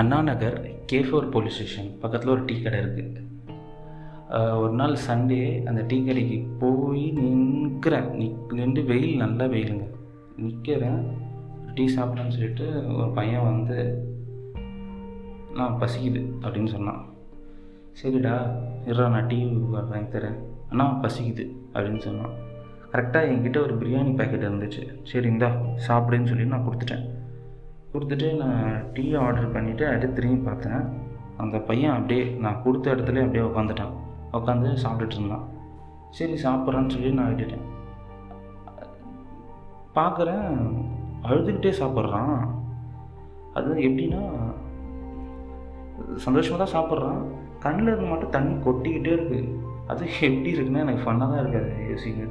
Anna Nagar K four police station பக்கத்தில் ஒரு tea கடை இருக்குது ஒரு நாள் சண்டே அந்த டீ கடைக்கு போய் நிற்கிறேன் நிக் நின்று வெயில் நல்லா வெயிலுங்க. நிற்கிறேன் டீ சாப்பிட்றேன்னு சொல்லிட்டு ஒரு பையன் வந்து நான் பசிக்குது அப்படின்னு சொன்னான். சரிடா இருடா நான் டீ வாங்கி தரேன். அண்ணா பசிக்குது அப்படின்னு சொன்னான். கரெக்டாக என்கிட்ட ஒரு பிரியாணி பேக்கெட் இருந்துச்சு. சரி இந்தா சாப்பிடுன்னு சொல்லி நான் கொடுத்துட்டேன். கொடுத்துட்டு நான் டீ ஆர்டர் பண்ணிவிட்டு அடுத்து திரும்பி பார்த்தேன். அந்த பையன் அப்படியே நான் கொடுத்த இடத்துல அப்படியே உட்காந்துட்டான் உட்காந்து சாப்பிட்டுட்டு இருந்தான். சரி சாப்பிட்றான்னு சொல்லி நான் விட்டுட்டேன். பார்க்குறேன் அழுதுகிட்டே சாப்பிட்றான். அது எப்படின்னா சந்தோஷமாக தான் சாப்பிட்றான். கண்ணில் இருந்து மட்டும் தண்ணி கொட்டிக்கிட்டே இருக்குது அது எப்படி இருக்குன்னா எனக்கு ஃபன்னாக தான் இருக்குது யோசிங்க.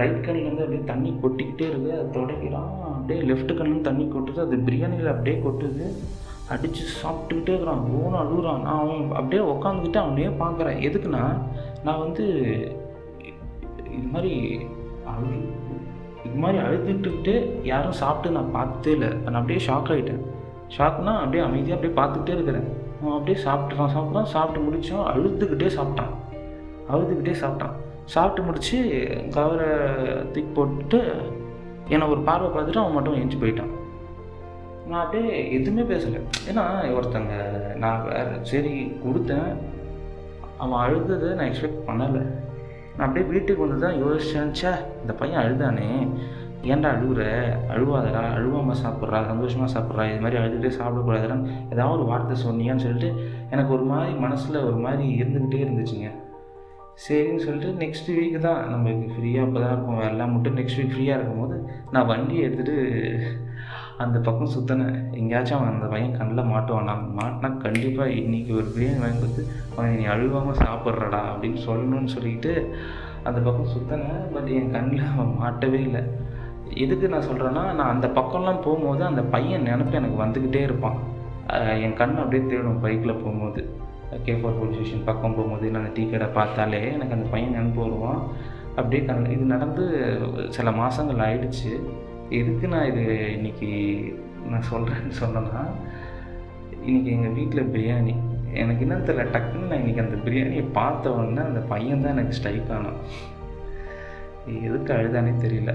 ரைட் கண்ணிலேருந்து அப்படியே தண்ணி கொட்டிக்கிட்டே இருக்குது அது தொடக்கிறான். அப்படியே லெஃப்ட் கண்ணில் தண்ணி கொட்டுது. அது பிரியாணியில் அப்படியே கொட்டுது. அடித்து சாப்பிட்டுக்கிட்டே இருக்கிறான். ஓன அழுகுறான். நான் அவன் அப்படியே உக்காந்துக்கிட்டு அவனையே பார்க்குறேன். எதுக்குன்னா நான் வந்து இது மாதிரி அழு இது மாதிரி அழுதுகிட்டு யாரும் சாப்பிட்டு நான் பார்த்ததே இல்லை. நான் அப்படியே ஷாக் ஆகிட்டேன் ஷாக்னால் அப்படியே அமைதியாக அப்படியே பார்த்துக்கிட்டே இருக்கிறேன். அவன் அப்படியே சாப்பிட்றான் சாப்பிட்றான் சாப்பிட்டு முடித்தோம் அழுதுகிட்டே சாப்பிட்டான். அழுதுகிட்டே சாப்பிட்டான். சாப்பிட்டு முடித்து கவரை தூக்கி போட்டுட்டு என்னை ஒரு பார்வை பார்த்துட்டு அவன் மட்டும் எஞ்சி போயிட்டான். நான் அப்படியே எதுவுமே பேசலை. ஏன்னா ஒருத்தங்க நான் வேறு சரி கொடுத்தேன். அவன் அழுததை நான் எக்ஸ்பெக்ட் பண்ணலை. நான் அப்படியே வீட்டுக்கு வந்து தான் யோசிச்சேன். சே இந்த பையன் அழுதானே. ஏன்டா அழுகுற அழுவாதடா அழுவாமல் சாப்பிட்றா சந்தோஷமாக சாப்பிட்றா இது மாதிரி அழுதுகிட்டே சாப்பிடக்கூடாதுடான்னு ஏதாவது ஒரு வார்த்தை சொன்னியான்னு சொல்லிட்டு எனக்கு ஒரு மாதிரி மனசில் ஒரு மாதிரி இருந்துக்கிட்டே இருந்துச்சுங்க. சரின்னு சொல்லிட்டு நெக்ஸ்ட் வீக் தான் நமக்கு ஃப்ரீயாக அப்போ தான் இருக்கும். எல்லாம் மட்டும் நெக்ஸ்ட் வீக் ஃப்ரீயாக இருக்கும்போது நான் வண்டியை எடுத்துகிட்டு அந்த பக்கம் சுற்றினேன் எங்கேயாச்சும் அவன் அந்த பையன் கண்ணில் மாட்டுவான். நான் மாட்டினா கண்டிப்பாக இன்றைக்கி ஒரு பிரியாணி வாங்கி கொடுத்து அவன் நீ அழுவாமல் சாப்பிட்றடா அப்படின்னு சொல்லணும்னு சொல்லிட்டு அந்த பக்கம் சுற்றினேன் பட் என் கண்ணில் அவன் மாட்டவே இல்லை. எதுக்கு நான் சொல்கிறேன்னா நான் அந்த பக்கம்லாம் போகும்போது அந்த பையன் நினப்பு எனக்கு வந்துக்கிட்டே இருப்பான். என் கண் அப்படியே தேடும் பைக்கில் போகும்போது. கே ஃபோர் போலீஸ் ஸ்டேஷன் பக்கம் போகும்போது நான் டீ கடை பார்த்தாலே எனக்கு அந்த பையன் நினப்பு வருவான். அப்படியே கண் இது நடந்து சில மாதங்கள் ஆயிடுச்சு. எதுக்கு நான் இது இன்றைக்கி நான் சொல்கிறேன்னு சொன்னேன்னா இன்றைக்கி எங்கள் வீட்டில் பிரியாணி. எனக்கு என்ன தெரியல டக்குன்னு நான் இன்றைக்கி அந்த பிரியாணியை பார்த்த உடனே அந்த பையன் தான் எனக்கு ஸ்ட்ரைக் ஆனான். எதுக்கு அழுதானே தெரியல.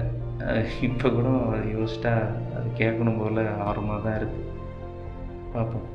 இப்போ கூட யோசிச்சிட்டா அது கேட்கணும் போல் ஆர்வமாக தான் இருக்குது பார்ப்போம்